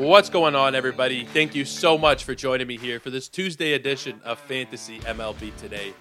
What's going on, everybody? Thank you so much for joining me here for this Tuesday edition of Fantasy MLB Today.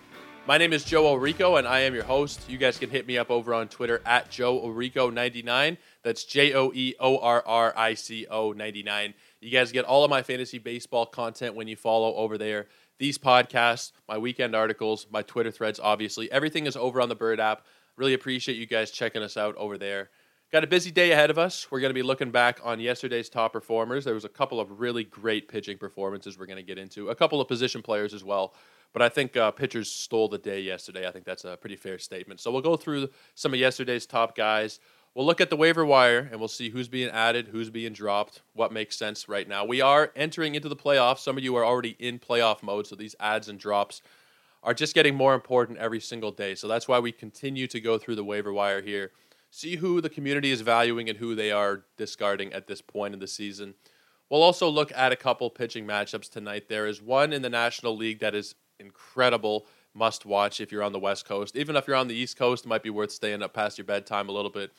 My name is Joe Orrico, and I am your host. You guys can hit me up over on Twitter at Joe Orrico99. That's J O E O R R I C O 99. You guys get all of my fantasy baseball content when you follow over there. These podcasts, my weekend articles, my Twitter threads, obviously. Everything is over on the Bird app. Really appreciate you guys checking us out over there. Got a busy day ahead of us. We're going to be looking back on yesterday's top performers. There was a couple of really great pitching performances we're going to get into, a couple of position players as well. But I think uh, pitchers stole the day yesterday. I think that's a pretty fair statement. So we'll go through some of yesterday's top guys. We'll look at the waiver wire and we'll see who's being added, who's being dropped, what makes sense right now. We are entering into the playoffs. Some of you are already in playoff mode, so these adds and drops are just getting more important every single day. So that's why we continue to go through the waiver wire here see who the community is valuing and who they are discarding at this point in the season. We'll also look at a couple pitching matchups tonight. There is one in the National League that is incredible, must watch if you're on the West Coast. Even if you're on the East Coast, it might be worth staying up past your bedtime a little bit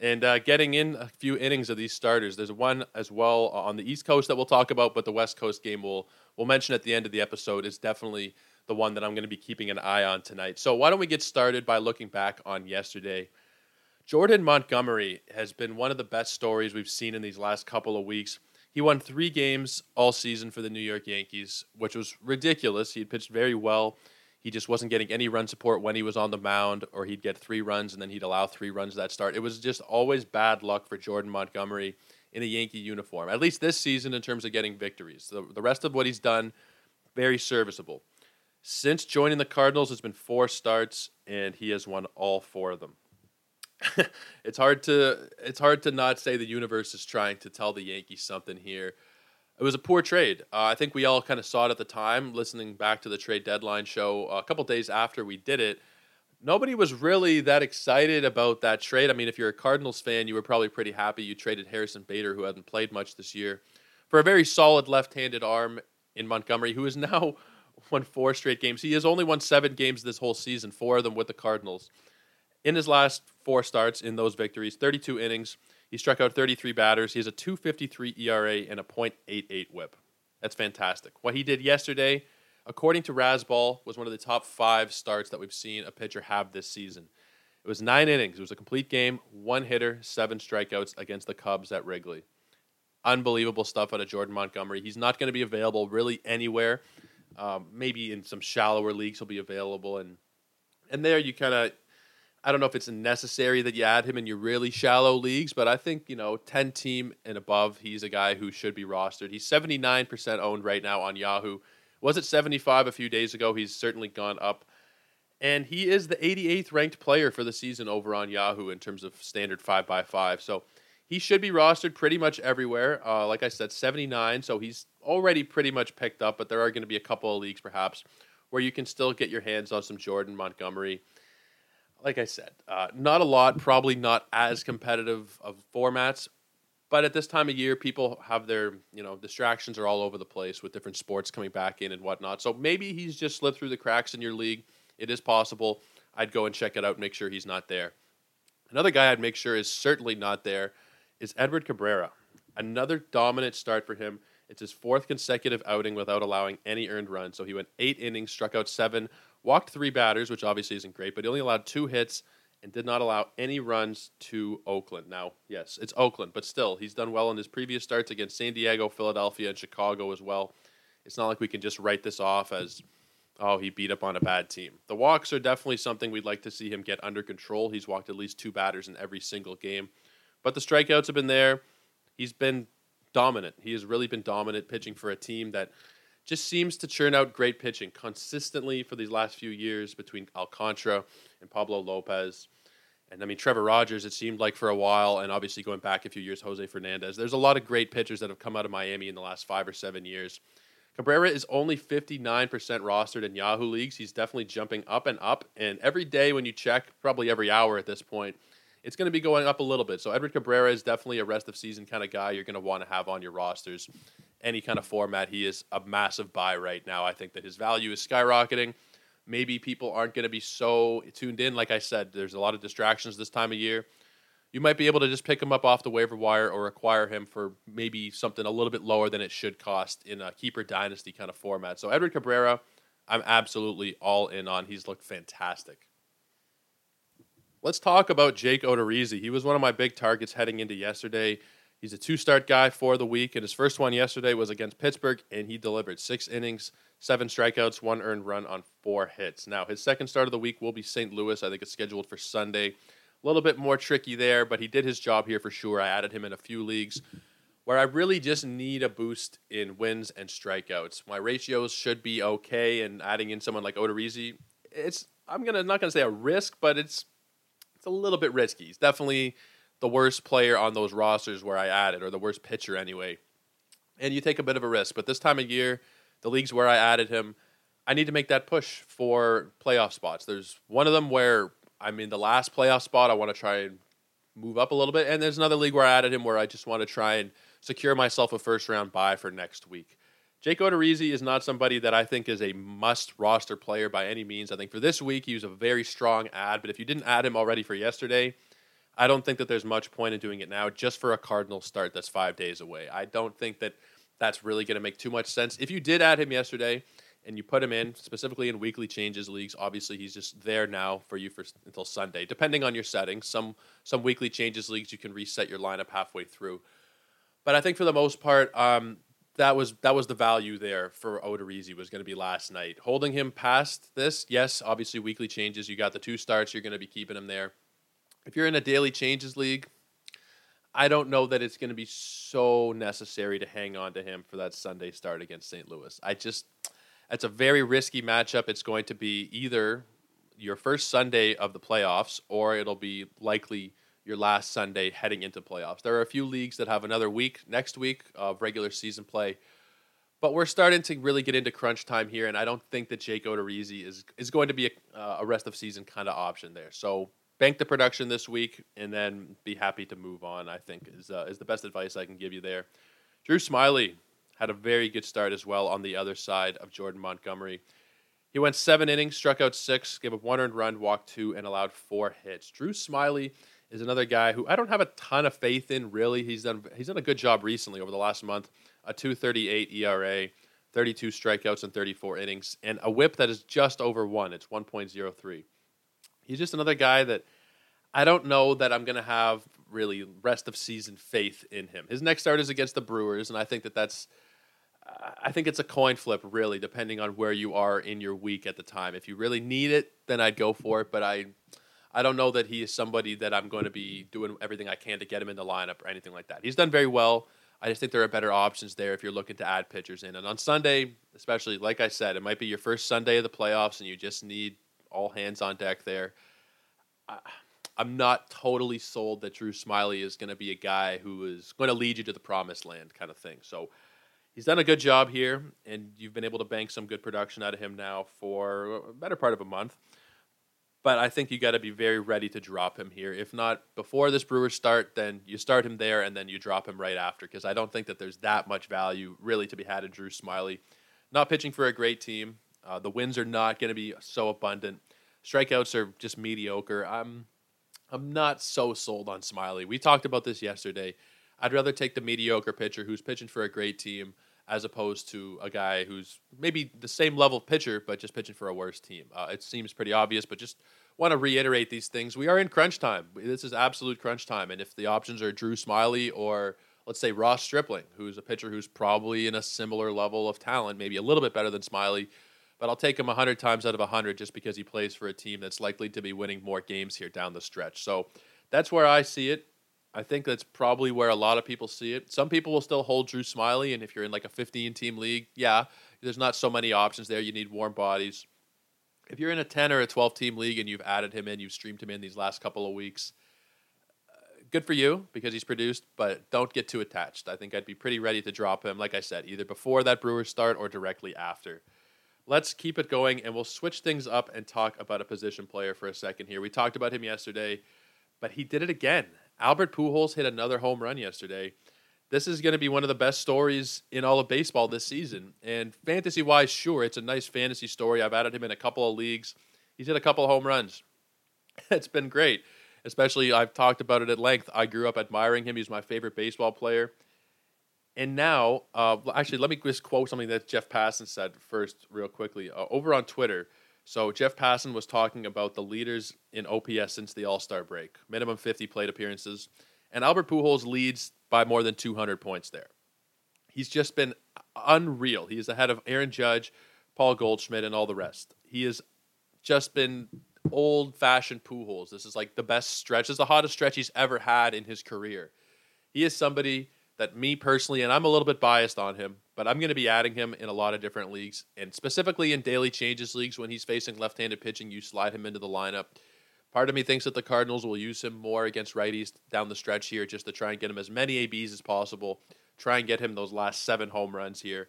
and uh, getting in a few innings of these starters. There's one as well on the East Coast that we'll talk about, but the West Coast game we'll we'll mention at the end of the episode is definitely the one that I'm going to be keeping an eye on tonight. So why don't we get started by looking back on yesterday? Jordan Montgomery has been one of the best stories we've seen in these last couple of weeks. He won three games all season for the New York Yankees, which was ridiculous. He had pitched very well. He just wasn't getting any run support when he was on the mound, or he'd get three runs and then he'd allow three runs that start. It was just always bad luck for Jordan Montgomery in a Yankee uniform, at least this season in terms of getting victories. The, the rest of what he's done, very serviceable. Since joining the Cardinals, it's been four starts, and he has won all four of them. it's hard to it's hard to not say the universe is trying to tell the Yankees something here. It was a poor trade. Uh, I think we all kind of saw it at the time. Listening back to the trade deadline show uh, a couple days after we did it, nobody was really that excited about that trade. I mean, if you're a Cardinals fan, you were probably pretty happy you traded Harrison Bader, who hadn't played much this year, for a very solid left-handed arm in Montgomery, who has now won four straight games. He has only won seven games this whole season, four of them with the Cardinals in his last four starts in those victories, 32 innings. He struck out 33 batters. He has a 253 ERA and a .88 whip. That's fantastic. What he did yesterday, according to Razzball, was one of the top five starts that we've seen a pitcher have this season. It was nine innings. It was a complete game, one hitter, seven strikeouts against the Cubs at Wrigley. Unbelievable stuff out of Jordan Montgomery. He's not going to be available really anywhere. Um, maybe in some shallower leagues he'll be available, and and there you kind of I don't know if it's necessary that you add him in your really shallow leagues, but I think, you know, 10 team and above, he's a guy who should be rostered. He's 79% owned right now on Yahoo. Was it 75 a few days ago? He's certainly gone up. And he is the 88th ranked player for the season over on Yahoo in terms of standard 5 by 5 So he should be rostered pretty much everywhere. Uh, like I said, 79. So he's already pretty much picked up, but there are going to be a couple of leagues perhaps where you can still get your hands on some Jordan Montgomery like I said, uh, not a lot, probably not as competitive of formats. But at this time of year, people have their, you know, distractions are all over the place with different sports coming back in and whatnot. So maybe he's just slipped through the cracks in your league. It is possible. I'd go and check it out and make sure he's not there. Another guy I'd make sure is certainly not there is Edward Cabrera. Another dominant start for him. It's his fourth consecutive outing without allowing any earned runs. So he went eight innings, struck out seven, walked three batters, which obviously isn't great, but he only allowed two hits and did not allow any runs to Oakland. Now, yes, it's Oakland, but still, he's done well in his previous starts against San Diego, Philadelphia, and Chicago as well. It's not like we can just write this off as, oh, he beat up on a bad team. The walks are definitely something we'd like to see him get under control. He's walked at least two batters in every single game. But the strikeouts have been there. He's been dominant. He has really been dominant pitching for a team that just seems to churn out great pitching consistently for these last few years between Alcantara and Pablo Lopez. And I mean, Trevor Rogers, it seemed like for a while, and obviously going back a few years, Jose Fernandez. There's a lot of great pitchers that have come out of Miami in the last five or seven years. Cabrera is only 59% rostered in Yahoo leagues. He's definitely jumping up and up. And every day when you check, probably every hour at this point, it's going to be going up a little bit. So Edward Cabrera is definitely a rest of season kind of guy you're going to want to have on your rosters. Any kind of format, he is a massive buy right now. I think that his value is skyrocketing. Maybe people aren't going to be so tuned in. Like I said, there's a lot of distractions this time of year you might be able to just pick him up off the waiver wire or acquire him for maybe something a little bit lower than it should cost in a keeper dynasty kind of format. So Edward Cabrera, I'm absolutely all in on. He's looked fantastic. Let's talk about Jake Odorizzi. He was one of my big targets heading into yesterday. He's a two-start guy for the week, and his first one yesterday was against Pittsburgh, and he delivered six innings, seven strikeouts, one earned run on four hits. Now his second start of the week will be St. Louis. I think it's scheduled for Sunday. A little bit more tricky there, but he did his job here for sure. I added him in a few leagues where I really just need a boost in wins and strikeouts. My ratios should be okay, and adding in someone like Odorizzi, it's I'm gonna not gonna say a risk, but it's it's a little bit risky. He's definitely the worst player on those rosters where I added, or the worst pitcher anyway. And you take a bit of a risk, but this time of year, the leagues where I added him, I need to make that push for playoff spots. There's one of them where I'm in the last playoff spot. I want to try and move up a little bit. And there's another league where I added him where I just want to try and secure myself a first round buy for next week. Jake Odorizzi is not somebody that I think is a must roster player by any means. I think for this week he was a very strong ad, but if you didn't add him already for yesterday, I don't think that there's much point in doing it now just for a Cardinal start that's five days away. I don't think that that's really going to make too much sense. If you did add him yesterday, and you put him in specifically in weekly changes leagues. Obviously, he's just there now for you for until Sunday, depending on your settings. Some some weekly changes leagues you can reset your lineup halfway through, but I think for the most part, um, that was that was the value there for Odorizzi was going to be last night. Holding him past this, yes, obviously weekly changes. You got the two starts. You're going to be keeping him there. If you're in a daily changes league, I don't know that it's going to be so necessary to hang on to him for that Sunday start against St. Louis. I just it's a very risky matchup. It's going to be either your first Sunday of the playoffs or it'll be likely your last Sunday heading into playoffs. There are a few leagues that have another week next week of regular season play. But we're starting to really get into crunch time here, and I don't think that Jake Odorizzi is is going to be a, uh, a rest of season kind of option there. So bank the production this week, and then be happy to move on. I think is uh, is the best advice I can give you there. Drew Smyly had a very good start as well on the other side of Jordan Montgomery. He went seven innings, struck out six, gave up one earned run, walked two, and allowed four hits. Drew Smyly is another guy who I don't have a ton of faith in. Really, he's done he's done a good job recently over the last month. A 2.38 ERA, 32 strikeouts and 34 innings, and a WHIP that is just over one. It's 1.03. He's just another guy that I don't know that I'm going to have really rest of season faith in him. His next start is against the Brewers, and I think that that's I think it's a coin flip, really, depending on where you are in your week at the time. If you really need it, then I'd go for it. But I, I don't know that he is somebody that I'm going to be doing everything I can to get him in the lineup or anything like that. He's done very well. I just think there are better options there if you're looking to add pitchers in. And on Sunday, especially, like I said, it might be your first Sunday of the playoffs, and you just need all hands on deck there. I, I'm not totally sold that Drew Smyly is going to be a guy who is going to lead you to the promised land, kind of thing. So he's done a good job here, and you've been able to bank some good production out of him now for a better part of a month. But I think you got to be very ready to drop him here. If not before this Brewers start, then you start him there and then you drop him right after because I don't think that there's that much value really to be had in Drew Smyly. Not pitching for a great team. Uh, the wins are not going to be so abundant. Strikeouts are just mediocre. I'm I'm not so sold on Smyly. We talked about this yesterday. I'd rather take the mediocre pitcher who's pitching for a great team as opposed to a guy who's maybe the same level pitcher but just pitching for a worse team. Uh, it seems pretty obvious, but just want to reiterate these things. We are in crunch time. This is absolute crunch time, and if the options are Drew Smyly or let's say Ross Stripling, who's a pitcher who's probably in a similar level of talent, maybe a little bit better than Smyly. but I'll take him 100 times out of 100 just because he plays for a team that's likely to be winning more games here down the stretch. So that's where I see it. I think that's probably where a lot of people see it. Some people will still hold Drew Smyly, and if you're in like a 15 team league, yeah, there's not so many options there. You need warm bodies. If you're in a 10 or a 12 team league and you've added him in, you've streamed him in these last couple of weeks, uh, good for you because he's produced, but don't get too attached. I think I'd be pretty ready to drop him, like I said, either before that Brewers start or directly after. Let's keep it going and we'll switch things up and talk about a position player for a second here. We talked about him yesterday, but he did it again. Albert Pujols hit another home run yesterday. This is going to be one of the best stories in all of baseball this season. And fantasy wise, sure, it's a nice fantasy story. I've added him in a couple of leagues. He's hit a couple of home runs. it's been great. Especially, I've talked about it at length. I grew up admiring him. He's my favorite baseball player. And now, uh, actually, let me just quote something that Jeff Passan said first, real quickly. Uh, over on Twitter, so Jeff Passan was talking about the leaders in OPS since the All Star break, minimum 50 plate appearances, and Albert Pujols leads by more than 200 points there. He's just been unreal. He is ahead of Aaron Judge, Paul Goldschmidt, and all the rest. He has just been old fashioned Pujols. This is like the best stretch. This is the hottest stretch he's ever had in his career. He is somebody that me personally, and I'm a little bit biased on him, but I'm going to be adding him in a lot of different leagues, and specifically in daily changes leagues when he's facing left-handed pitching, you slide him into the lineup. Part of me thinks that the Cardinals will use him more against righties down the stretch here, just to try and get him as many ABs as possible. Try and get him those last seven home runs here.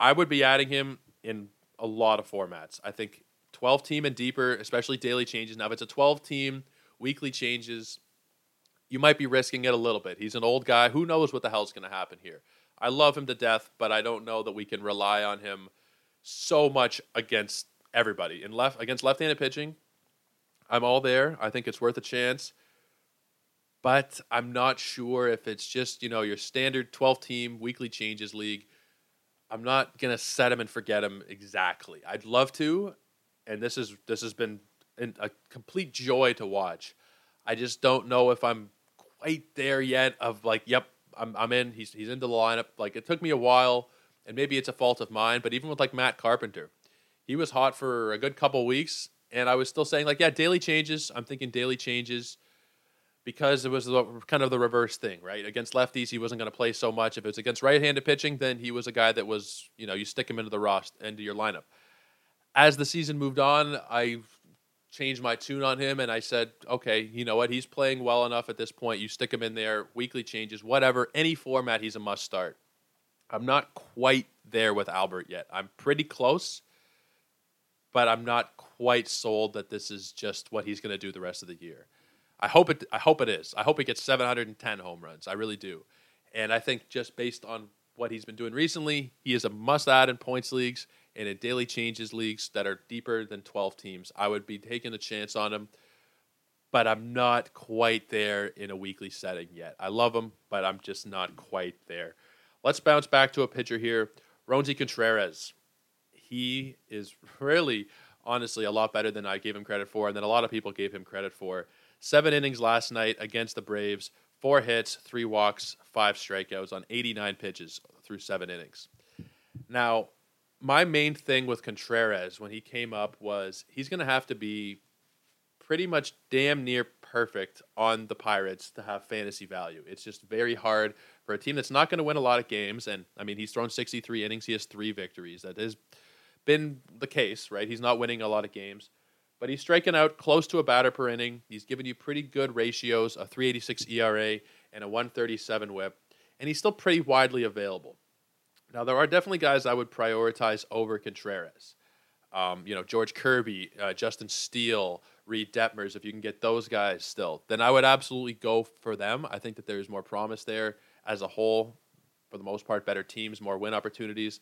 I would be adding him in a lot of formats. I think 12 team and deeper, especially daily changes. Now, if it's a 12 team weekly changes, you might be risking it a little bit. He's an old guy. Who knows what the hell's going to happen here? I love him to death, but I don't know that we can rely on him so much against everybody. In left against left-handed pitching, I'm all there. I think it's worth a chance. But I'm not sure if it's just, you know, your standard 12 team weekly changes league. I'm not going to set him and forget him exactly. I'd love to, and this is this has been a complete joy to watch. I just don't know if I'm quite there yet of like, yep, I'm I'm in. He's he's into the lineup. Like it took me a while, and maybe it's a fault of mine, but even with like Matt Carpenter, he was hot for a good couple weeks, and I was still saying like, yeah, daily changes. I'm thinking daily changes because it was kind of the reverse thing, right? Against lefties, he wasn't going to play so much. If it was against right-handed pitching, then he was a guy that was, you know, you stick him into the roster, into your lineup. As the season moved on, I changed my tune on him and I said, okay, you know what? He's playing well enough at this point. You stick him in there, weekly changes, whatever, any format, he's a must start. I'm not quite there with Albert yet. I'm pretty close, but I'm not quite sold that this is just what he's going to do the rest of the year. I hope it. I hope it is. I hope he gets 710 home runs. I really do, and I think just based on what he's been doing recently, he is a must-add in points leagues and in daily changes leagues that are deeper than 12 teams, I would be taking a chance on him. But I'm not quite there in a weekly setting yet. I love him, but I'm just not quite there. Let's bounce back to a pitcher here. Roansy Contreras. He is really, honestly, a lot better than I gave him credit for, and then a lot of people gave him credit for. Seven innings last night against the Braves, four hits, three walks, five strikeouts on 89 pitches through seven innings. Now, my main thing with Contreras when he came up was he's going to have to be pretty much damn near perfect on the Pirates to have fantasy value. It's just very hard for a team that's not going to win a lot of games. And I mean, he's thrown 63 innings, he has three victories. That has been the case, right? He's not winning a lot of games, but he's striking out close to a batter per inning. He's given you pretty good ratios a 386 ERA and a 137 whip, and he's still pretty widely available. Now, there are definitely guys I would prioritize over Contreras. Um, you know, George Kirby, uh, Justin Steele, Reid Detmers, if you can get those guys still, then I would absolutely go for them. I think that there's more promise there as a whole. For the most part, better teams, more win opportunities.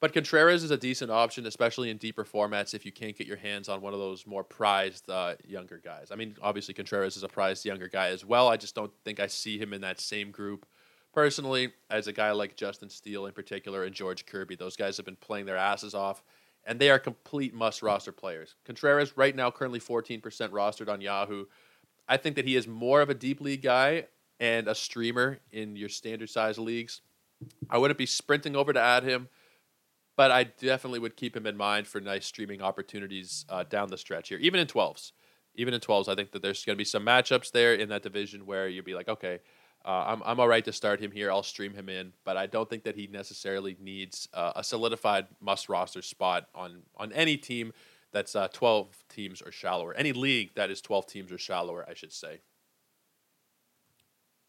But Contreras is a decent option, especially in deeper formats if you can't get your hands on one of those more prized uh, younger guys. I mean, obviously, Contreras is a prized younger guy as well. I just don't think I see him in that same group personally, as a guy like Justin Steele in particular and George Kirby, those guys have been playing their asses off, and they are complete must roster players. Contreras, right now, currently 14% rostered on Yahoo. I think that he is more of a deep league guy and a streamer in your standard size leagues. I wouldn't be sprinting over to add him, but I definitely would keep him in mind for nice streaming opportunities uh, down the stretch here, even in 12s. Even in 12s, I think that there's going to be some matchups there in that division where you'd be like, okay, uh, I'm, I'm all right to start him here. I'll stream him in, but I don't think that he necessarily needs uh, a solidified must roster spot on, on any team that's uh, 12 teams or shallower. Any league that is 12 teams or shallower, I should say.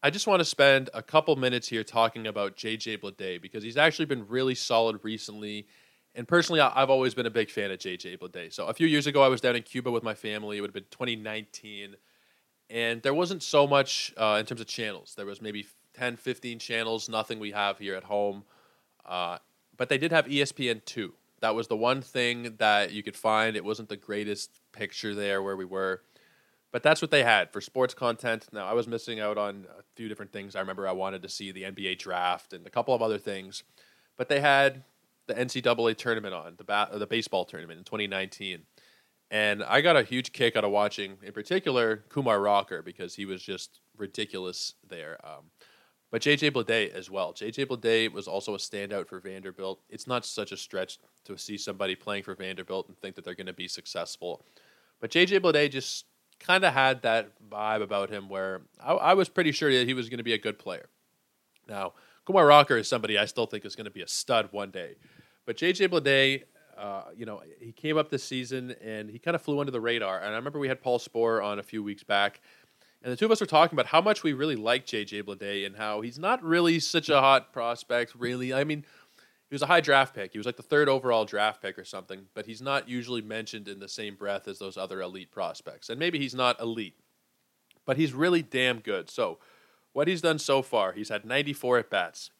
I just want to spend a couple minutes here talking about JJ Bleday because he's actually been really solid recently. And personally, I've always been a big fan of JJ Bleday. So a few years ago, I was down in Cuba with my family. It would have been 2019. And there wasn't so much uh, in terms of channels. There was maybe 10, 15 channels, nothing we have here at home. Uh, but they did have ESPN2. That was the one thing that you could find. It wasn't the greatest picture there where we were. But that's what they had for sports content. Now, I was missing out on a few different things. I remember I wanted to see the NBA draft and a couple of other things. But they had the NCAA tournament on, the, ba- the baseball tournament in 2019. And I got a huge kick out of watching, in particular, Kumar Rocker, because he was just ridiculous there. Um, but JJ Bleday as well. JJ Bleday was also a standout for Vanderbilt. It's not such a stretch to see somebody playing for Vanderbilt and think that they're going to be successful. But JJ Bleday just kind of had that vibe about him where I, I was pretty sure that he was going to be a good player. Now, Kumar Rocker is somebody I still think is going to be a stud one day. But JJ Bleday, uh, you know, he came up this season and he kind of flew under the radar. And I remember we had Paul Sporer on a few weeks back. And the two of us were talking about how much we really like JJ Bleday and how he's not really such a hot prospect, really. I mean, he was a high draft pick. He was like the third overall draft pick or something, but he's not usually mentioned in the same breath as those other elite prospects. And maybe he's not elite, but he's really damn good. So, what he's done so far, he's had 94 at bats,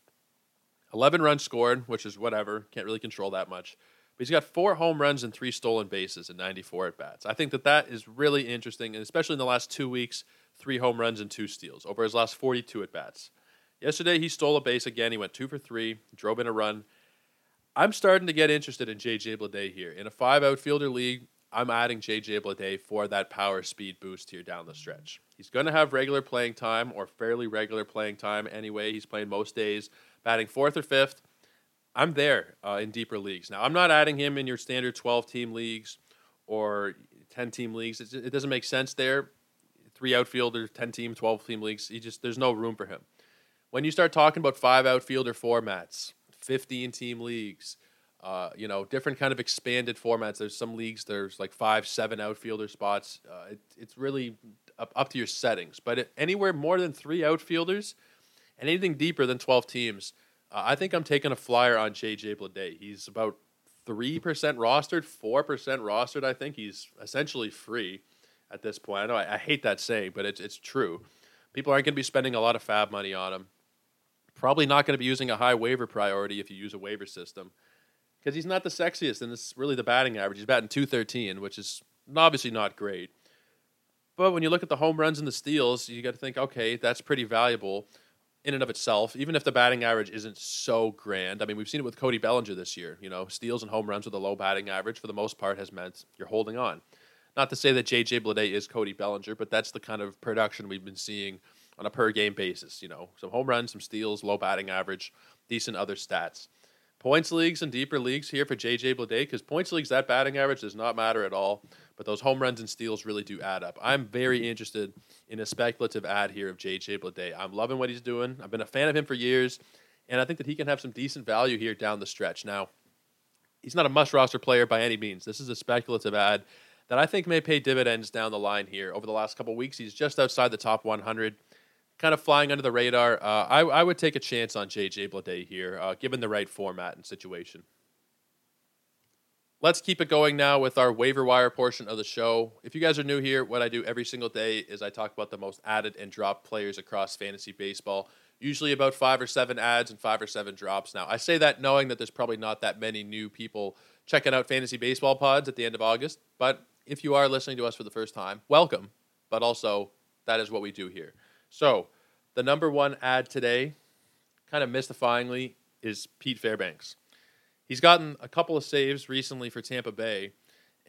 11 runs scored, which is whatever, can't really control that much. But he's got four home runs and three stolen bases in 94 at bats. I think that that is really interesting, and especially in the last two weeks, three home runs and two steals over his last 42 at bats. Yesterday, he stole a base again. He went two for three, drove in a run. I'm starting to get interested in JJ Bleday here. In a five outfielder league, I'm adding JJ Bleday for that power speed boost here down the stretch. He's going to have regular playing time or fairly regular playing time anyway. He's playing most days, batting fourth or fifth. I'm there uh, in deeper leagues. Now, I'm not adding him in your standard 12 team leagues or 10 team leagues. It, doesn't make sense there. Three outfielders, 10 team, 12 team leagues. He just there's no room for him. When you start talking about five outfielder formats, 15 team leagues, uh, you know, different kind of expanded formats. There's some leagues, there's like five, seven outfielder spots. Uh, it, it's really up, up to your settings. But anywhere more than three outfielders and anything deeper than 12 teams, Uh, I think I'm taking a flyer on JJ Bleday. He's about 3% rostered, 4% rostered. I think he's essentially free at this point. I know I, I hate that saying, but it's, it's true. People aren't going to be spending a lot of fab money on him. Probably not going to be using a high waiver priority if you use a waiver system because he's not the sexiest, and it's really the batting average. He's batting 213, which is obviously not great. But when you look at the home runs and the steals, you got to think, okay, that's pretty valuable in and of itself, even if the batting average isn't so grand. I mean, we've seen it with Cody Bellinger this year. You know, steals and home runs with a low batting average, for the most part, has meant you're holding on. Not to say that J.J. Bleday is Cody Bellinger, but that's the kind of production we've been seeing on a per game basis. You know, some home runs, some steals, low batting average, decent other stats. Points leagues and deeper leagues here for JJ Bleday because points leagues that batting average does not matter at all, but those home runs and steals really do add up. I'm very interested in a speculative ad here of JJ Bleday. I'm loving what he's doing. I've been a fan of him for years, and I think that he can have some decent value here down the stretch. Now, he's not a must roster player by any means. This is a speculative ad that I think may pay dividends down the line here. Over the last couple weeks, he's just outside the top 100 kind of flying under the radar. Uh, I, I would take a chance on JJ Bleday here, uh, given the right format and situation. Let's keep it going now with our waiver wire portion of the show. If you guys are new here, what I do every single day is I talk about the most added and dropped players across fantasy baseball. Usually about five or seven ads and five or seven drops. Now, I say that knowing that there's probably not that many new people checking out fantasy baseball pods at the end of August. But if you are listening to us for the first time, welcome. But also, that is what we do here. So, the number one ad today, kind of mystifyingly, is Pete Fairbanks. He's gotten a couple of saves recently for Tampa Bay,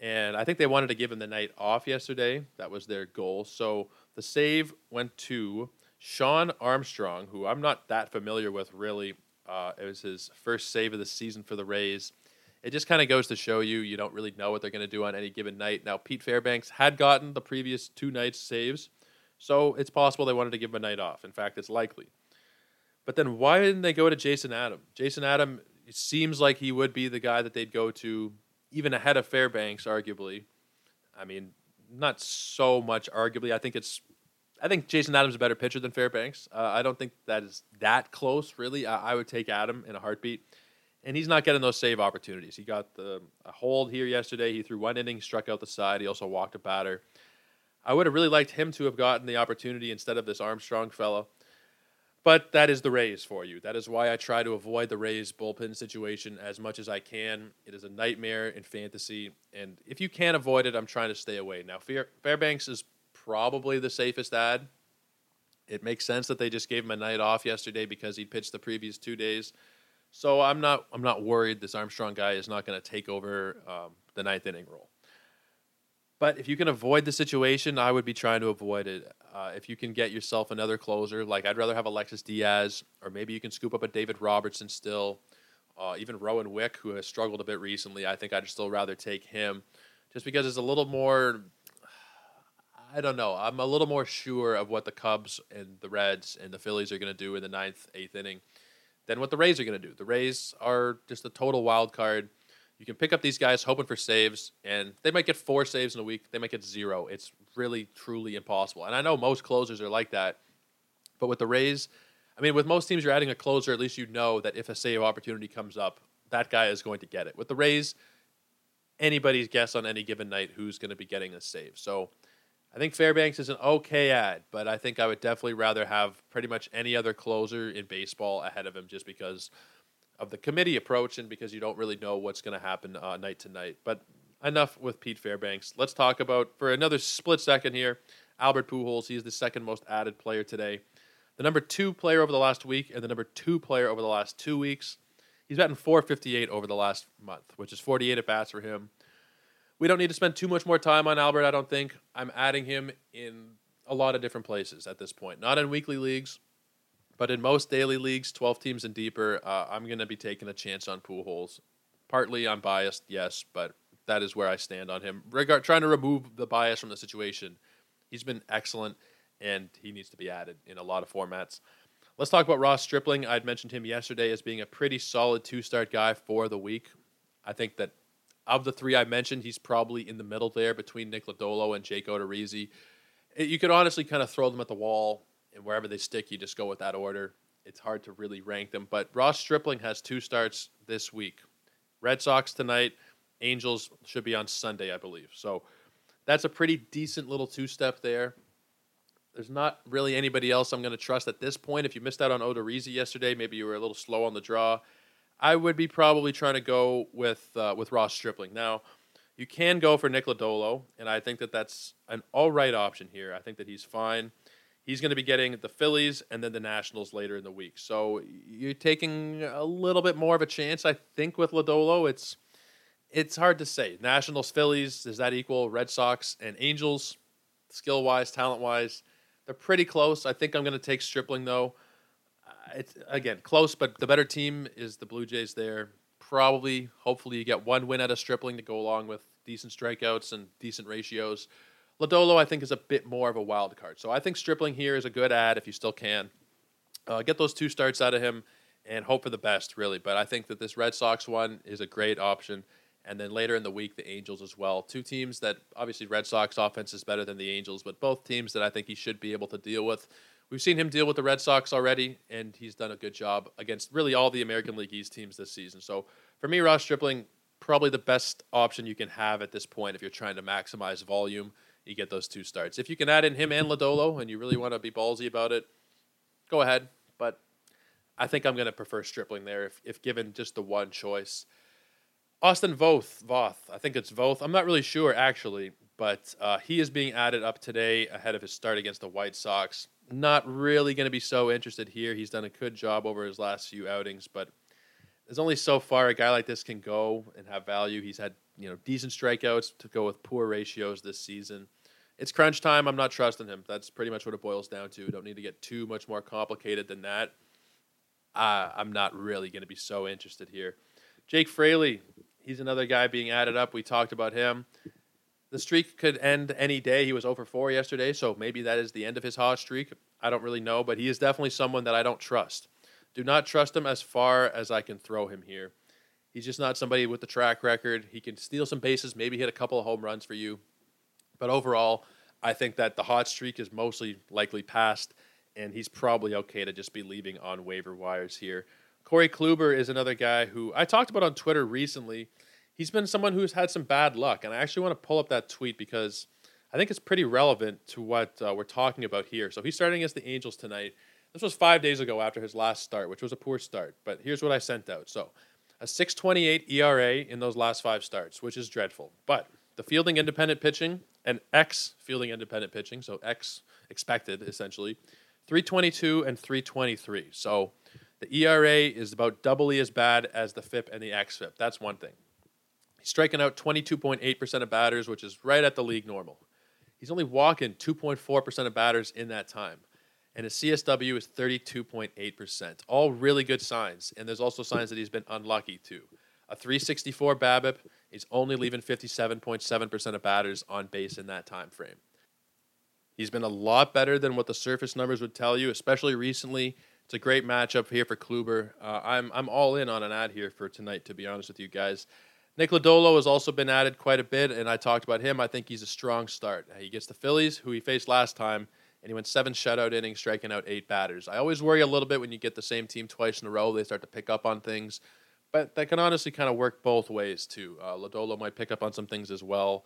and I think they wanted to give him the night off yesterday. That was their goal. So the save went to Shawn Armstrong, who I'm not that familiar with really. Uh, it was his first save of the season for the Rays. it just kind of goes to show you you don't really know what they're going to do on any given night. Now, Pete Fairbanks had gotten the previous two nights saves, so it's possible they wanted to give him a night off. In fact, it's likely. But then why didn't they go to Jason Adam? Jason Adam seems like he would be the guy that they'd go to even ahead of Fairbanks, arguably. I mean, not so much arguably. I think it's I think Jason Adams is a better pitcher than Fairbanks. Uh, I don't think that is that close, really. I, I, would take Adam in a heartbeat, and he's not getting those save opportunities. He got the a hold here yesterday. He threw one inning, struck out the side. He also walked a batter. I would have really liked him to have gotten the opportunity instead of this Armstrong fellow. But that is the Rays for you. That is why I try to avoid the Rays bullpen situation as much as I can. It is a nightmare in fantasy, and if you can't avoid it, I'm trying to stay away. Now, Fair, Fairbanks is probably the safest ad. It makes sense that they just gave him a night off yesterday because he pitched the previous two days. So I'm not I'm not worried this Armstrong guy is not going to take over um, the ninth inning role. But if you can avoid the situation, I would be trying to avoid it. Uh, if you can get yourself another closer, like I'd rather have Alexis Diaz, or maybe you can scoop up a David Robertson still, uh, even Rowan Wick, who has struggled a bit recently. I think I'd still rather take him, just because it's a little more. I don't know. I'm a little more sure of what the Cubs and the Reds and the Phillies are going to do in the ninth, eighth inning than what the Rays are going to do. The Rays are just a total wild card. You can pick up these guys hoping for saves, and they might get four saves in a week. They might get zero. It's really, truly impossible. And I know most closers are like that, but with the Rays, I mean, with most teams, you're adding a closer. At least you know that if a save opportunity comes up, that guy is going to get it. With the Rays, anybody's guess on any given night who's going to be getting a save. So I think Fairbanks is an okay ad, but I think I would definitely rather have pretty much any other closer in baseball ahead of him just because of the committee approach and because you don't really know what's going to happen uh, night to night. But enough with Pete Fairbanks. Let's talk about for another split second here. Albert Pujols. He's the second most added player today. The number two player over the last week and the number two player over the last two weeks. He's batting 458 over the last month, which is 48 at bats for him. We don't need to spend too much more time on Albert, I don't think. I'm adding him in a lot of different places at this point. Not in weekly leagues, but in most daily leagues, 12 teams and deeper, uh, I'm going to be taking a chance on Pujols. Partly I'm biased, yes, but that is where I stand on him. Regard trying to remove the bias from the situation. He's been excellent, and he needs to be added in a lot of formats. Let's talk about Ross Stripling. I'd mentioned him yesterday as being a pretty solid two-start guy for the week. I think that of the three I mentioned, he's probably in the middle there between Nick Lodolo and Jake Odorizzi. You could honestly kind of throw them at the wall and wherever they stick, you just go with that order. It's hard to really rank them. But Ross Stripling has two starts this week. Red Sox tonight. Angels should be on Sunday, I believe. So that's a pretty decent little two step there. There's not really anybody else I'm going to trust at this point. If you missed out on Odorizzi yesterday, maybe you were a little slow on the draw. I would be probably trying to go with uh, with Ross Stripling. Now, you can go for Nick Lodolo, and I think that that's an all right option here. I think that he's fine. He's going to be getting the Phillies and then the Nationals later in the week. So you're taking a little bit more of a chance, I think, with Lodolo. It's it's hard to say. Nationals, Phillies, does that equal Red Sox and Angels? Skill wise, talent wise, they're pretty close. I think I'm going to take Stripling though. Uh, it's again close, but the better team is the Blue Jays. There, probably, hopefully, you get one win out of Stripling to go along with decent strikeouts and decent ratios. Lodolo, I think, is a bit more of a wild card. So I think Stripling here is a good ad if you still can. Uh, get those two starts out of him and hope for the best, really. But I think that this Red Sox one is a great option. And then later in the week, the Angels as well. Two teams that obviously Red Sox offense is better than the Angels, but both teams that I think he should be able to deal with. We've seen him deal with the Red Sox already, and he's done a good job against really all the American League East teams this season. So for me, Ross Stripling, probably the best option you can have at this point if you're trying to maximize volume you get those two starts. If you can add in him and Lodolo, and you really want to be ballsy about it, go ahead. But I think I'm going to prefer Stripling there if, if given just the one choice. Austin Voth, Voth, I think it's Voth. I'm not really sure actually, but uh, he is being added up today ahead of his start against the White Sox. Not really going to be so interested here. He's done a good job over his last few outings, but there's only so far a guy like this can go and have value. He's had you know decent strikeouts to go with poor ratios this season. It's crunch time. I'm not trusting him. That's pretty much what it boils down to. Don't need to get too much more complicated than that. Uh, I'm not really going to be so interested here. Jake Fraley, He's another guy being added up. We talked about him. The streak could end any day. He was over 4 yesterday, so maybe that is the end of his hot streak. I don't really know, but he is definitely someone that I don't trust. Do not trust him as far as I can throw him here. He's just not somebody with the track record. He can steal some bases, maybe hit a couple of home runs for you. But overall, I think that the hot streak is mostly likely past, and he's probably okay to just be leaving on waiver wires here. Corey Kluber is another guy who I talked about on Twitter recently he's been someone who's had some bad luck. And I actually want to pull up that tweet because I think it's pretty relevant to what uh, we're talking about here. So he's starting against the Angels tonight. This was five days ago after his last start, which was a poor start. But here's what I sent out. So a 628 ERA in those last five starts, which is dreadful. But the fielding independent pitching and X fielding independent pitching, so X expected essentially, 322 and 323. So the ERA is about doubly as bad as the FIP and the XFIP. That's one thing. He's striking out 22.8% of batters, which is right at the league normal. He's only walking 2.4% of batters in that time. And his CSW is 32.8%. All really good signs. And there's also signs that he's been unlucky too. A 364 BABIP, he's only leaving 57.7% of batters on base in that time frame. He's been a lot better than what the surface numbers would tell you, especially recently. It's a great matchup here for Kluber. Uh, I'm I'm all in on an ad here for tonight, to be honest with you guys. Nick Lodolo has also been added quite a bit, and I talked about him. I think he's a strong start. He gets the Phillies, who he faced last time, and he went seven shutout innings, striking out eight batters. I always worry a little bit when you get the same team twice in a row; they start to pick up on things, but that can honestly kind of work both ways too. Uh, might pick up on some things as well.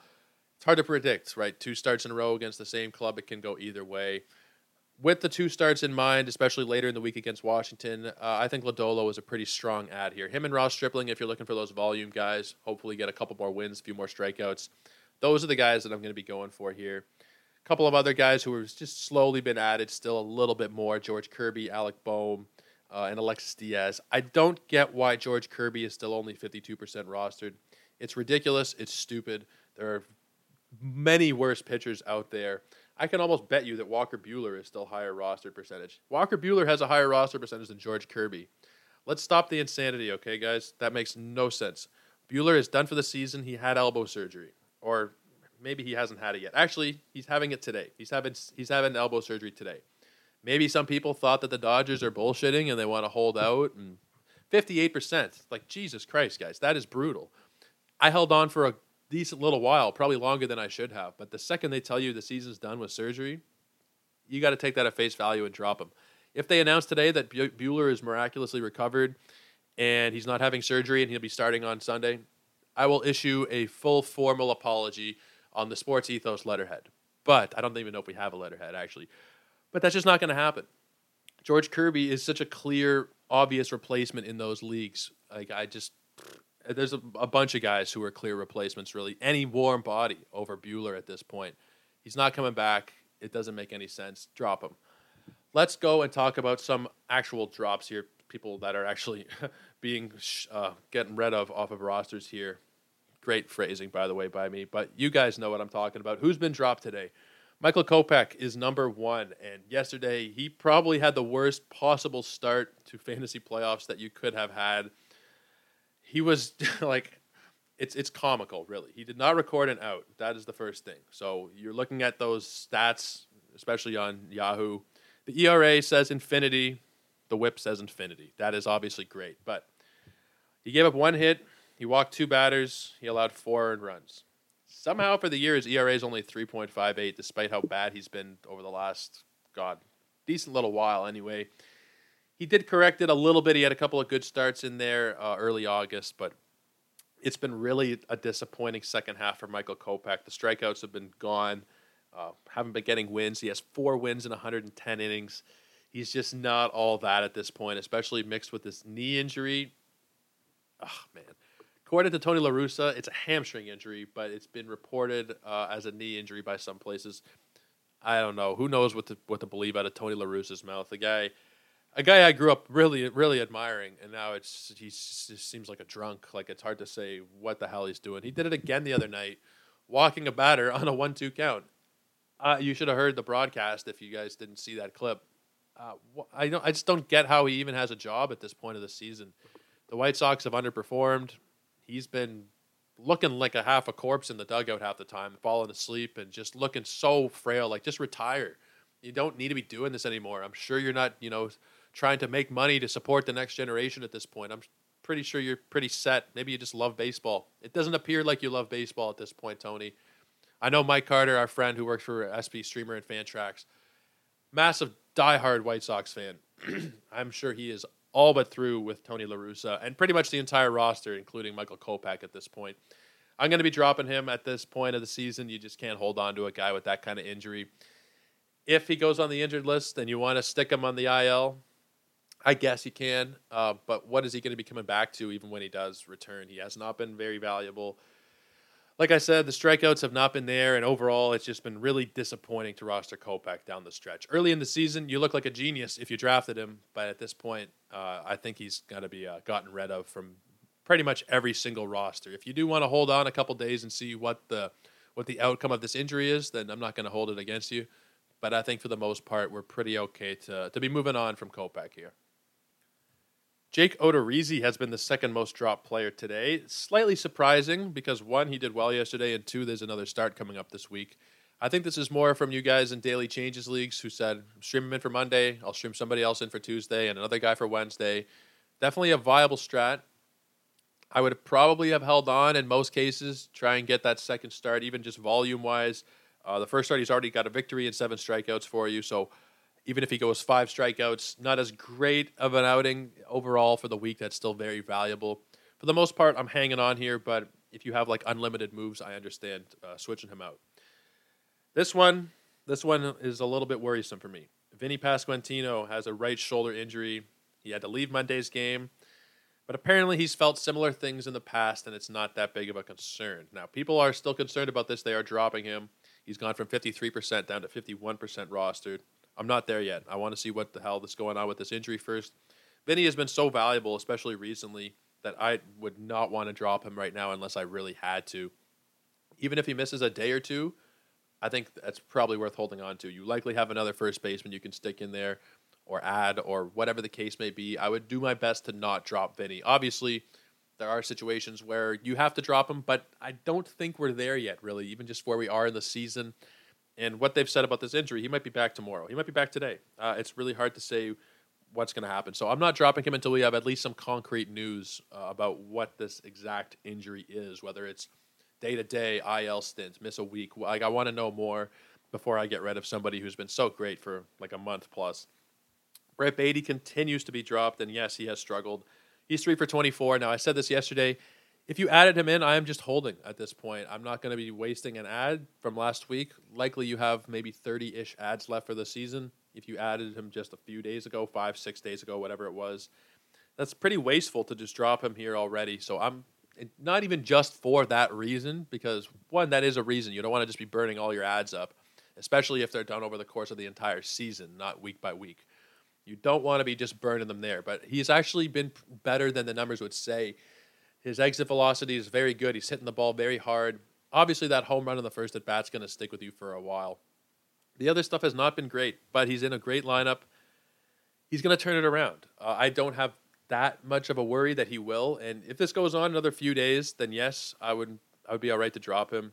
It's hard to predict, right? Two starts in a row against the same club, it can go either way with the two starts in mind, especially later in the week against Washington, uh, I think Lodolo is a pretty strong ad here. Him and Ross Stripling, if you're looking for those volume guys, hopefully get a couple more wins, a few more strikeouts. Those are the guys that I'm going to be going for here. Couple of other guys who have just slowly been added, still a little bit more George Kirby, Alec Bohm, uh, and Alexis Diaz. I don't get why George Kirby is still only 52% rostered. It's ridiculous. It's stupid. There are many worse pitchers out there. I can almost bet you that Walker Buehler is still higher roster percentage. Walker Buehler has a higher roster percentage than George Kirby. Let's stop the insanity, okay, guys? That makes no sense. Buehler is done for the season. He had elbow surgery, or maybe he hasn't had it yet. Actually, he's having it today. He's having he's having elbow surgery today. Maybe some people thought that the Dodgers are bullshitting and they want to hold out and 58%. Like Jesus Christ, guys, that is brutal. I held on for a decent little while, probably longer than I should have. But the second they tell you the season's done with surgery, you got to take that at face value and drop him. If they announce today that Buehler is miraculously recovered and he's not having surgery and he'll be starting on Sunday, I will issue a full formal apology on the Sports Ethos letterhead. But I don't even know if we have a letterhead actually. But that's just not going to happen. George Kirby is such a clear, obvious replacement in those leagues. Like I just there's a, a, bunch of guys who are clear replacements, really. Any warm body over Buehler at this point. He's not coming back. It doesn't make any sense. Drop him. Let's go and talk about some actual drops here. People that are actually being uh, getting rid of off of rosters here. Great phrasing, by the way, by me. But you guys know what I'm talking about. Who's been dropped today? Michael Kopech is number one, and yesterday he probably had the worst possible start to fantasy playoffs that you could have had. He was like it's it's comical really. He did not record an out. That is the first thing. So you're looking at those stats especially on yahoo. The era says infinity. The whip says infinity. That is obviously great but he gave up one hit he walked two batters he allowed four earned runs somehow for the year his era is only 3.58 despite how bad he's been over the last god decent little while anyway he did correct it a little bit. He had a couple of good starts in there uh, early August, but it's been really a disappointing second half for Michael Kopech. The strikeouts have been gone. Uh, haven't been getting wins. He has four wins in 110 innings. He's just not all that at this point, especially mixed with this knee injury. Oh man. According to Tony La Russa, it's a hamstring injury, but it's been reported uh, as a knee injury by some places. I don't know. Who knows what to what to believe out of Tony La Russa's mouth? The guy a guy I grew up really, really admiring, and now it's he just seems like a drunk. Like it's hard to say what the hell he's doing. He did it again the other night, walking a batter on a one-two count. Uh, you should have heard the broadcast if you guys didn't see that clip. Uh, I don't, I just don't get how he even has a job at this point of the season. The White Sox have underperformed. He's been looking like a half a corpse in the dugout half the time, falling asleep and just looking so frail. Like, just retire. You don't need to be doing this anymore. I'm sure you're not, you know, trying to make money to support the next generation at this point. I'm pretty sure you're pretty set. Maybe you just love baseball. It doesn't appear like you love baseball at this point, Tony. I know Mike Carter, our friend who works for SP Streamer and Fantrax, massive diehard White Sox fan. I'm sure he is all but through with Tony La Russa and pretty much the entire roster, including Michael Kopech at this point. I'm going to be dropping him at this point of the season. You just can't hold on to a guy with that kind of injury. If he goes on the injured list and you want to stick him on the IL, I guess you can. Uh, but what is he going to be coming back to even when he does return? He has not been very valuable like I said, the strikeouts have not been there, and overall, it's just been really disappointing to roster Kopech down the stretch. Early in the season, you look like a genius if you drafted him, but at this point, uh, I think he's got to be uh, gotten rid of from pretty much every single roster. If you do want to hold on a couple days and see what the what the outcome of this injury is, then I'm not going to hold it against you. But I think for the most part, we're pretty okay to to be moving on from Kopech here. Jake Odorizzi has been the second most dropped player today. Slightly surprising because one, he did well yesterday, and two, there's another start coming up this week. I think this is more from you guys in daily changes leagues who said, stream him in for Monday, I'll stream somebody else in for Tuesday, and another guy for Wednesday. Definitely a viable strat. I would probably have held on in most cases, try and get that second start, even just volume wise. Uh, the first start, he's already got a victory and seven strikeouts for you. So even if he goes five strikeouts, not as great of an outing overall for the week. That's still very valuable. For the most part, I'm hanging on here, but if you have like unlimited moves, I understand uh, switching him out. This one, this one is a little bit worrisome for me. Vinny Pasquantino has a right shoulder injury. He had to leave Monday's game, but apparently he's felt similar things in the past, and it's not that big of a concern. Now, people are still concerned about this. They are dropping him. He's gone from 53% down to 51% rostered. I'm not there yet. I want to see what the hell is going on with this injury first. Vinny has been so valuable, especially recently, that I would not want to drop him right now unless I really had to. Even if he misses a day or two, I think that's probably worth holding on to. You likely have another first baseman you can stick in there or add or whatever the case may be. I would do my best to not drop Vinny. Obviously, there are situations where you have to drop him, but I don't think we're there yet, really, even just where we are in the season and what they've said about this injury, he might be back tomorrow. He might be back today. Uh, it's really hard to say what's going to happen. So I'm not dropping him until we have at least some concrete news uh, about what this exact injury is, whether it's day to day IL stints, miss a week. Like I want to know more before I get rid of somebody who's been so great for like a month plus. Brett Baty continues to be dropped, and yes, he has struggled. He's three for 24. Now I said this yesterday if you added him in, I am just holding at this point. I'm not going to be wasting an ad from last week. Likely you have maybe 30 ish ads left for the season. If you added him just a few days ago, five, six days ago, whatever it was, that's pretty wasteful to just drop him here already. So I'm not even just for that reason, because one, that is a reason. You don't want to just be burning all your ads up, especially if they're done over the course of the entire season, not week by week. You don't want to be just burning them there. But he's actually been better than the numbers would say his exit velocity is very good. He's hitting the ball very hard. Obviously, that home run in the first at bat's going to stick with you for a while. The other stuff has not been great, but he's in a great lineup. He's going to turn it around. Uh, I don't have that much of a worry that he will. And if this goes on another few days, then yes, I would I would be all right to drop him.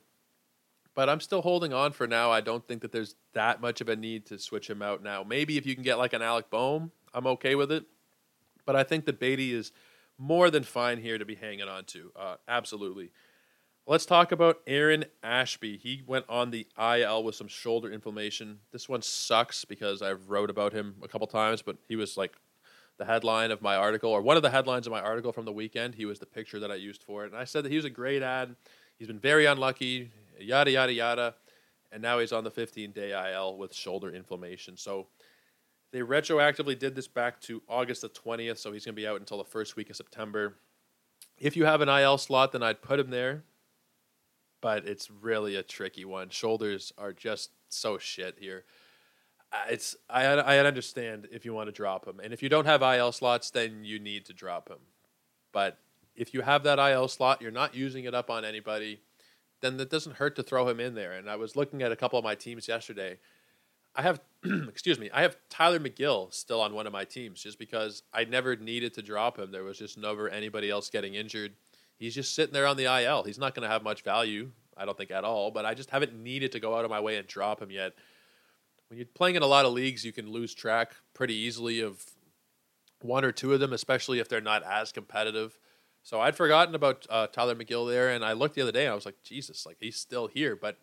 But I'm still holding on for now. I don't think that there's that much of a need to switch him out now. Maybe if you can get like an Alec Bohm, I'm okay with it. But I think that Baty is more than fine here to be hanging on to. Uh, absolutely. Let's talk about Aaron Ashby. He went on the IL with some shoulder inflammation. This one sucks because I've wrote about him a couple times, but he was like the headline of my article, or one of the headlines of my article from the weekend. He was the picture that I used for it. And I said that he was a great ad. He's been very unlucky, yada, yada, yada. And now he's on the 15 day IL with shoulder inflammation. So they retroactively did this back to August the 20th, so he's going to be out until the first week of September. If you have an IL slot, then I'd put him there, but it's really a tricky one. Shoulders are just so shit here. It's I I understand if you want to drop him, and if you don't have IL slots, then you need to drop him. But if you have that IL slot, you're not using it up on anybody, then it doesn't hurt to throw him in there. And I was looking at a couple of my teams yesterday I have, excuse me, I have Tylor Megill still on one of my teams just because I never needed to drop him. There was just never anybody else getting injured. he's just sitting there on the IL. He's not going to have much value, I don't think at all. But I just haven't needed to go out of my way and drop him yet. When you're playing in a lot of leagues, you can lose track pretty easily of one or two of them, especially if they're not as competitive. So I'd forgotten about uh, Tylor Megill there, and I looked the other day and I was like, Jesus, like he's still here. But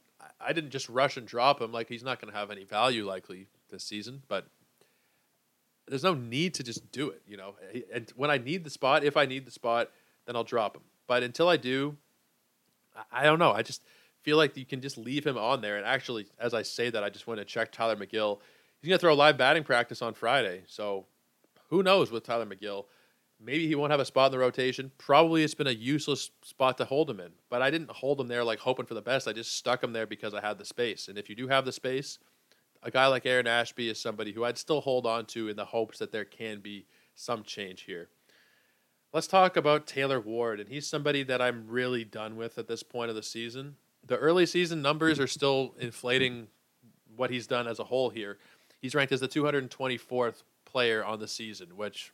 I, didn't just rush and drop him. Like he's not going to have any value likely this season. But there's no need to just do it, you know. And when I need the spot, if I need the spot, then I'll drop him. But until I do, I don't know. I just feel like you can just leave him on there. And actually, as I say that, I just went to check Tylor Megill. He's going to throw a live batting practice on Friday. So who knows with Tylor Megill? Maybe he won't have a spot in the rotation. Probably it's been a useless spot to hold him in. But I didn't hold him there like hoping for the best. I just stuck him there because I had the space. And if you do have the space, a guy like Aaron Ashby is somebody who I'd still hold on to in the hopes that there can be some change here. Let's talk about Taylor Ward, and he's somebody that I'm really done with at this point of the season. The early season numbers are still inflating what he's done as a whole here. He's ranked as the 224th player on the season, which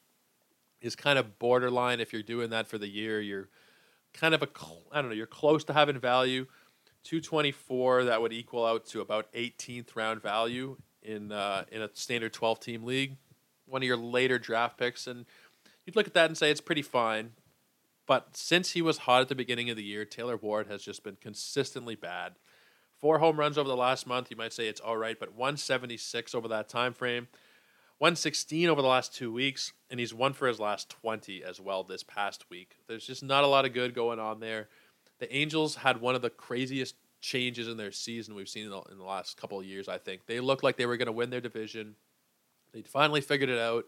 is kind of borderline. If you're doing that for the year, you're kind of a I don't know, you're close to having value. 224 that would equal out to about 18th round value in uh, in a standard 12 team league. One of your later draft picks, and you'd look at that and say it's pretty fine. But since he was hot at the beginning of the year, Taylor Ward has just been consistently bad. Four home runs over the last month, you might say it's all right, but 176 over that time frame, 116 over the last two weeks, and he's one for his last 20 as well this past week. There's just not a lot of good going on there. The Angels had one of the craziest changes in their season we've seen in the, in the last couple of years. I think they looked like they were going to win their division. They'd finally figured it out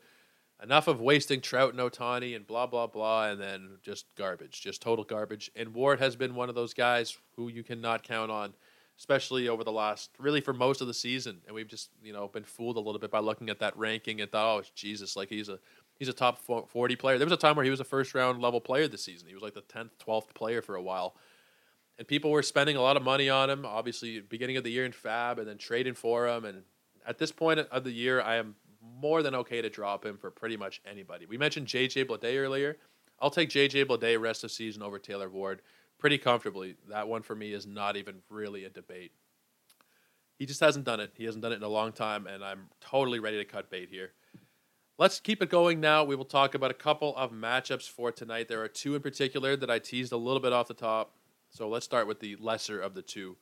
enough of wasting Trout and Ohtani and blah blah blah, and then just garbage, just total garbage. And Ward has been one of those guys who you cannot count on, especially over the last really for most of the season. And we've just you know been fooled a little bit by looking at that ranking and thought, oh Jesus, like he's a he's a top forty player. There was a time where he was a first round level player this season. He was like the tenth, twelfth player for a while. And people were spending a lot of money on him, obviously, beginning of the year in FAAB, and then trading for him. And at this point of the year, I am more than okay to drop him for pretty much anybody. We mentioned JJ Bleday earlier. I'll take JJ Bleday rest of season over Taylor Ward pretty comfortably. That one for me is not even really a debate. He just hasn't done it. He hasn't done it in a long time, and I'm totally ready to cut bait here. Let's keep it going now. We will talk about a couple of matchups for tonight. There are two in particular that I teased a little bit off the top. So let's start with the lesser of the two.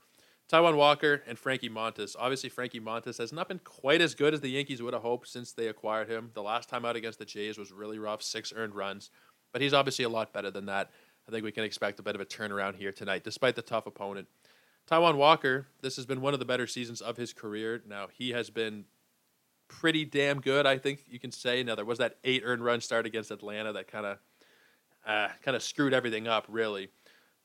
Taijuan Walker and Frankie Montas. Obviously, Frankie Montas has not been quite as good as the Yankees would have hoped since they acquired him. The last time out against the Jays was really rough, six earned runs, but he's obviously a lot better than that. I think we can expect a bit of a turnaround here tonight, despite the tough opponent. Taijuan Walker, this has been one of the better seasons of his career. Now, he has been pretty damn good, I think you can say. Now, there was that eight earned run start against Atlanta that kind of uh, kind of screwed everything up, really.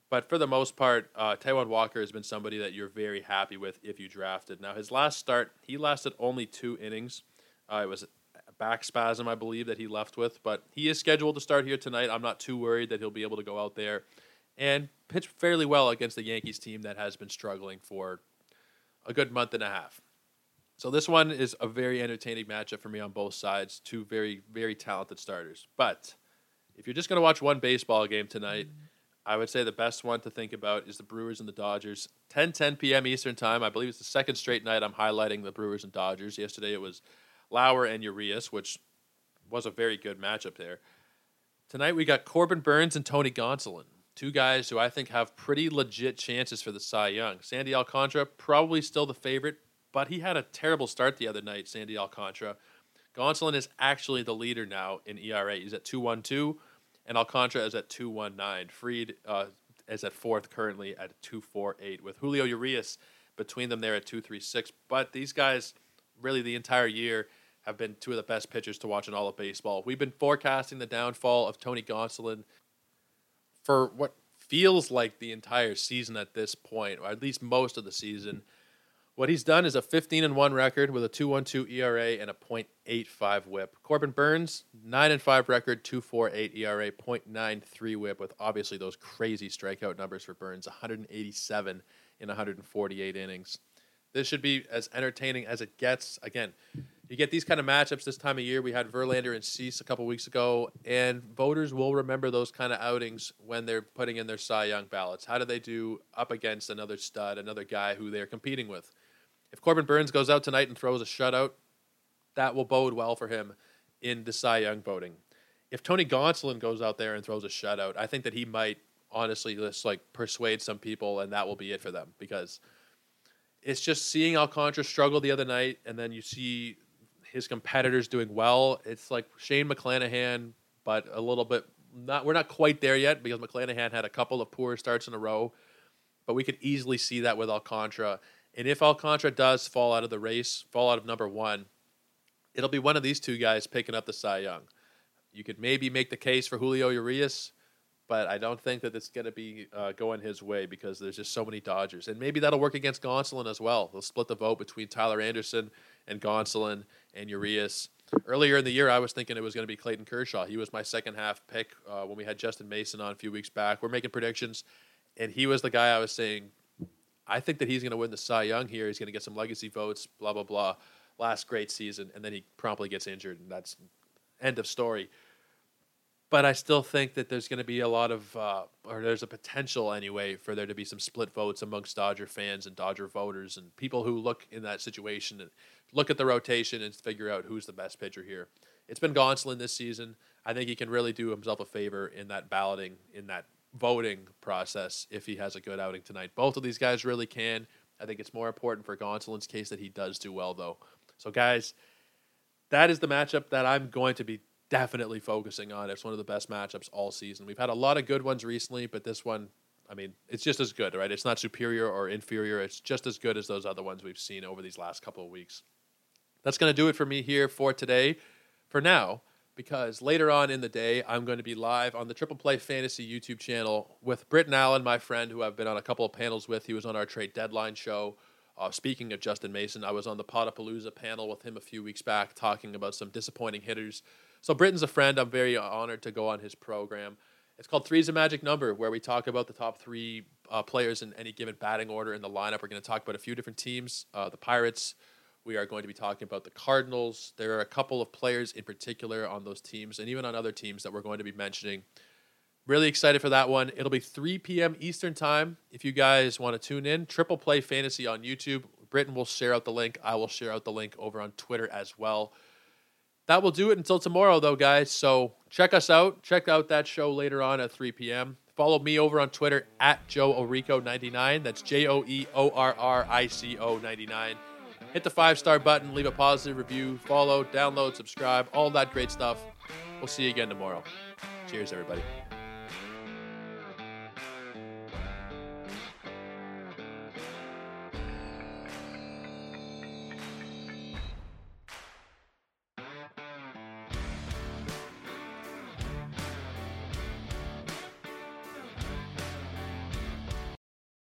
But for the most part, uh, Taijuan Walker has been somebody that you're very happy with if you drafted. Now, his last start, he lasted only two innings. Uh, it was back spasm, I believe, that he left with. But he is scheduled to start here tonight. I'm not too worried that he'll be able to go out there and pitch fairly well against the Yankees team that has been struggling for a good month and a half. So this one is a very entertaining matchup for me on both sides. Two very, very talented starters. But if you're just going to watch one baseball game tonight, mm-hmm I would say the best one to think about is the Brewers and the Dodgers. 10 10 p.m. Eastern Time. I believe it's the second straight night I'm highlighting the Brewers and Dodgers. Yesterday it was Lauer and Urias, which was a very good matchup there. Tonight we got Corbin Burnes and Tony Gonsolin, two guys who I think have pretty legit chances for the Cy Young. Sandy Alcantara, probably still the favorite, but he had a terrible start the other night, Sandy Alcantara. Gonsolin is actually the leader now in ERA. He's at 212 and Alcantara is at 219. Fried uh, is at fourth currently at 248 with Julio Urias between them there at 236. But these guys, really the entire year, have been two of the best pitchers to watch in all of baseball. We've been forecasting the downfall of Tony Gonsolin for what feels like the entire season at this point, or at least most of the season. What he's done is a 15 and 1 record with a 2.12 ERA and a .85 WHIP. Corbin Burnes, 9 and 5 record, 2.48 ERA, .93 WHIP with obviously those crazy strikeout numbers for Burnes, 187 in 148 innings. This should be as entertaining as it gets. Again, you get these kind of matchups this time of year. We had Verlander and Cease a couple weeks ago, and voters will remember those kind of outings when they're putting in their Cy Young ballots. How do they do up against another stud, another guy who they're competing with? If Corbin Burnes goes out tonight and throws a shutout, that will bode well for him in the Cy Young voting. If Tony Gonsolin goes out there and throws a shutout, I think that he might honestly just like persuade some people, and that will be it for them because it's just seeing Alcantara struggle the other night, and then you see his competitors doing well. It's like Shane McClanahan, but a little bit not. We're not quite there yet because McClanahan had a couple of poor starts in a row, but we could easily see that with Alcantara. And if Alcantara does fall out of the race, fall out of number one, it'll be one of these two guys picking up the Cy Young. You could maybe make the case for Julio Urias, but I don't think that it's going to be uh, going his way because there's just so many Dodgers. And maybe that'll work against Gonsolin as well. They'll split the vote between Tyler Anderson and Gonsolin and Urias. Earlier in the year, I was thinking it was going to be Clayton Kershaw. He was my second half pick uh, when we had Justin Mason on a few weeks back. We're making predictions, and he was the guy I was saying, I think that he's going to win the Cy Young here. He's going to get some legacy votes, blah, blah, blah. Last great season, and then he promptly gets injured, and that's end of story but I still think that there's going to be a lot of, uh, or there's a potential anyway, for there to be some split votes amongst Dodger fans and Dodger voters and people who look in that situation and look at the rotation and figure out who's the best pitcher here. It's been Gonsolin this season. I think he can really do himself a favor in that balloting, in that voting process if he has a good outing tonight. Both of these guys really can. I think it's more important for Gonsolin's case that he does do well, though. So, guys, that is the matchup that I'm going to be definitely focusing on. It's one of the best matchups all season. We've had a lot of good ones recently, but this one, I mean, it's just as good, right? It's not superior or inferior. It's just as good as those other ones we've seen over these last couple of weeks. That's going to do it for me here for today, for now, because later on in the day, I'm going to be live on the Triple Play Fantasy YouTube channel with Britton Allen, my friend, who I've been on a couple of panels with. He was on our trade deadline show. Uh, speaking of Justin Mason, I was on the Potapalooza panel with him a few weeks back talking about some disappointing hitters so Britton's a friend. I'm very honored to go on his program. It's called Three's a Magic Number, where we talk about the top three uh, players in any given batting order in the lineup. We're going to talk about a few different teams. Uh, the Pirates. We are going to be talking about the Cardinals. There are a couple of players in particular on those teams, and even on other teams that we're going to be mentioning. Really excited for that one. It'll be 3 p.m. Eastern time. If you guys want to tune in, Triple Play Fantasy on YouTube. Britton will share out the link. I will share out the link over on Twitter as well that will do it until tomorrow, though, guys. So check us out. Check out that show later on at 3 p.m. Follow me over on Twitter at Joe Orrico99. That's J O E O R R I C O 99. Hit the five star button, leave a positive review, follow, download, subscribe, all that great stuff. We'll see you again tomorrow. Cheers, everybody.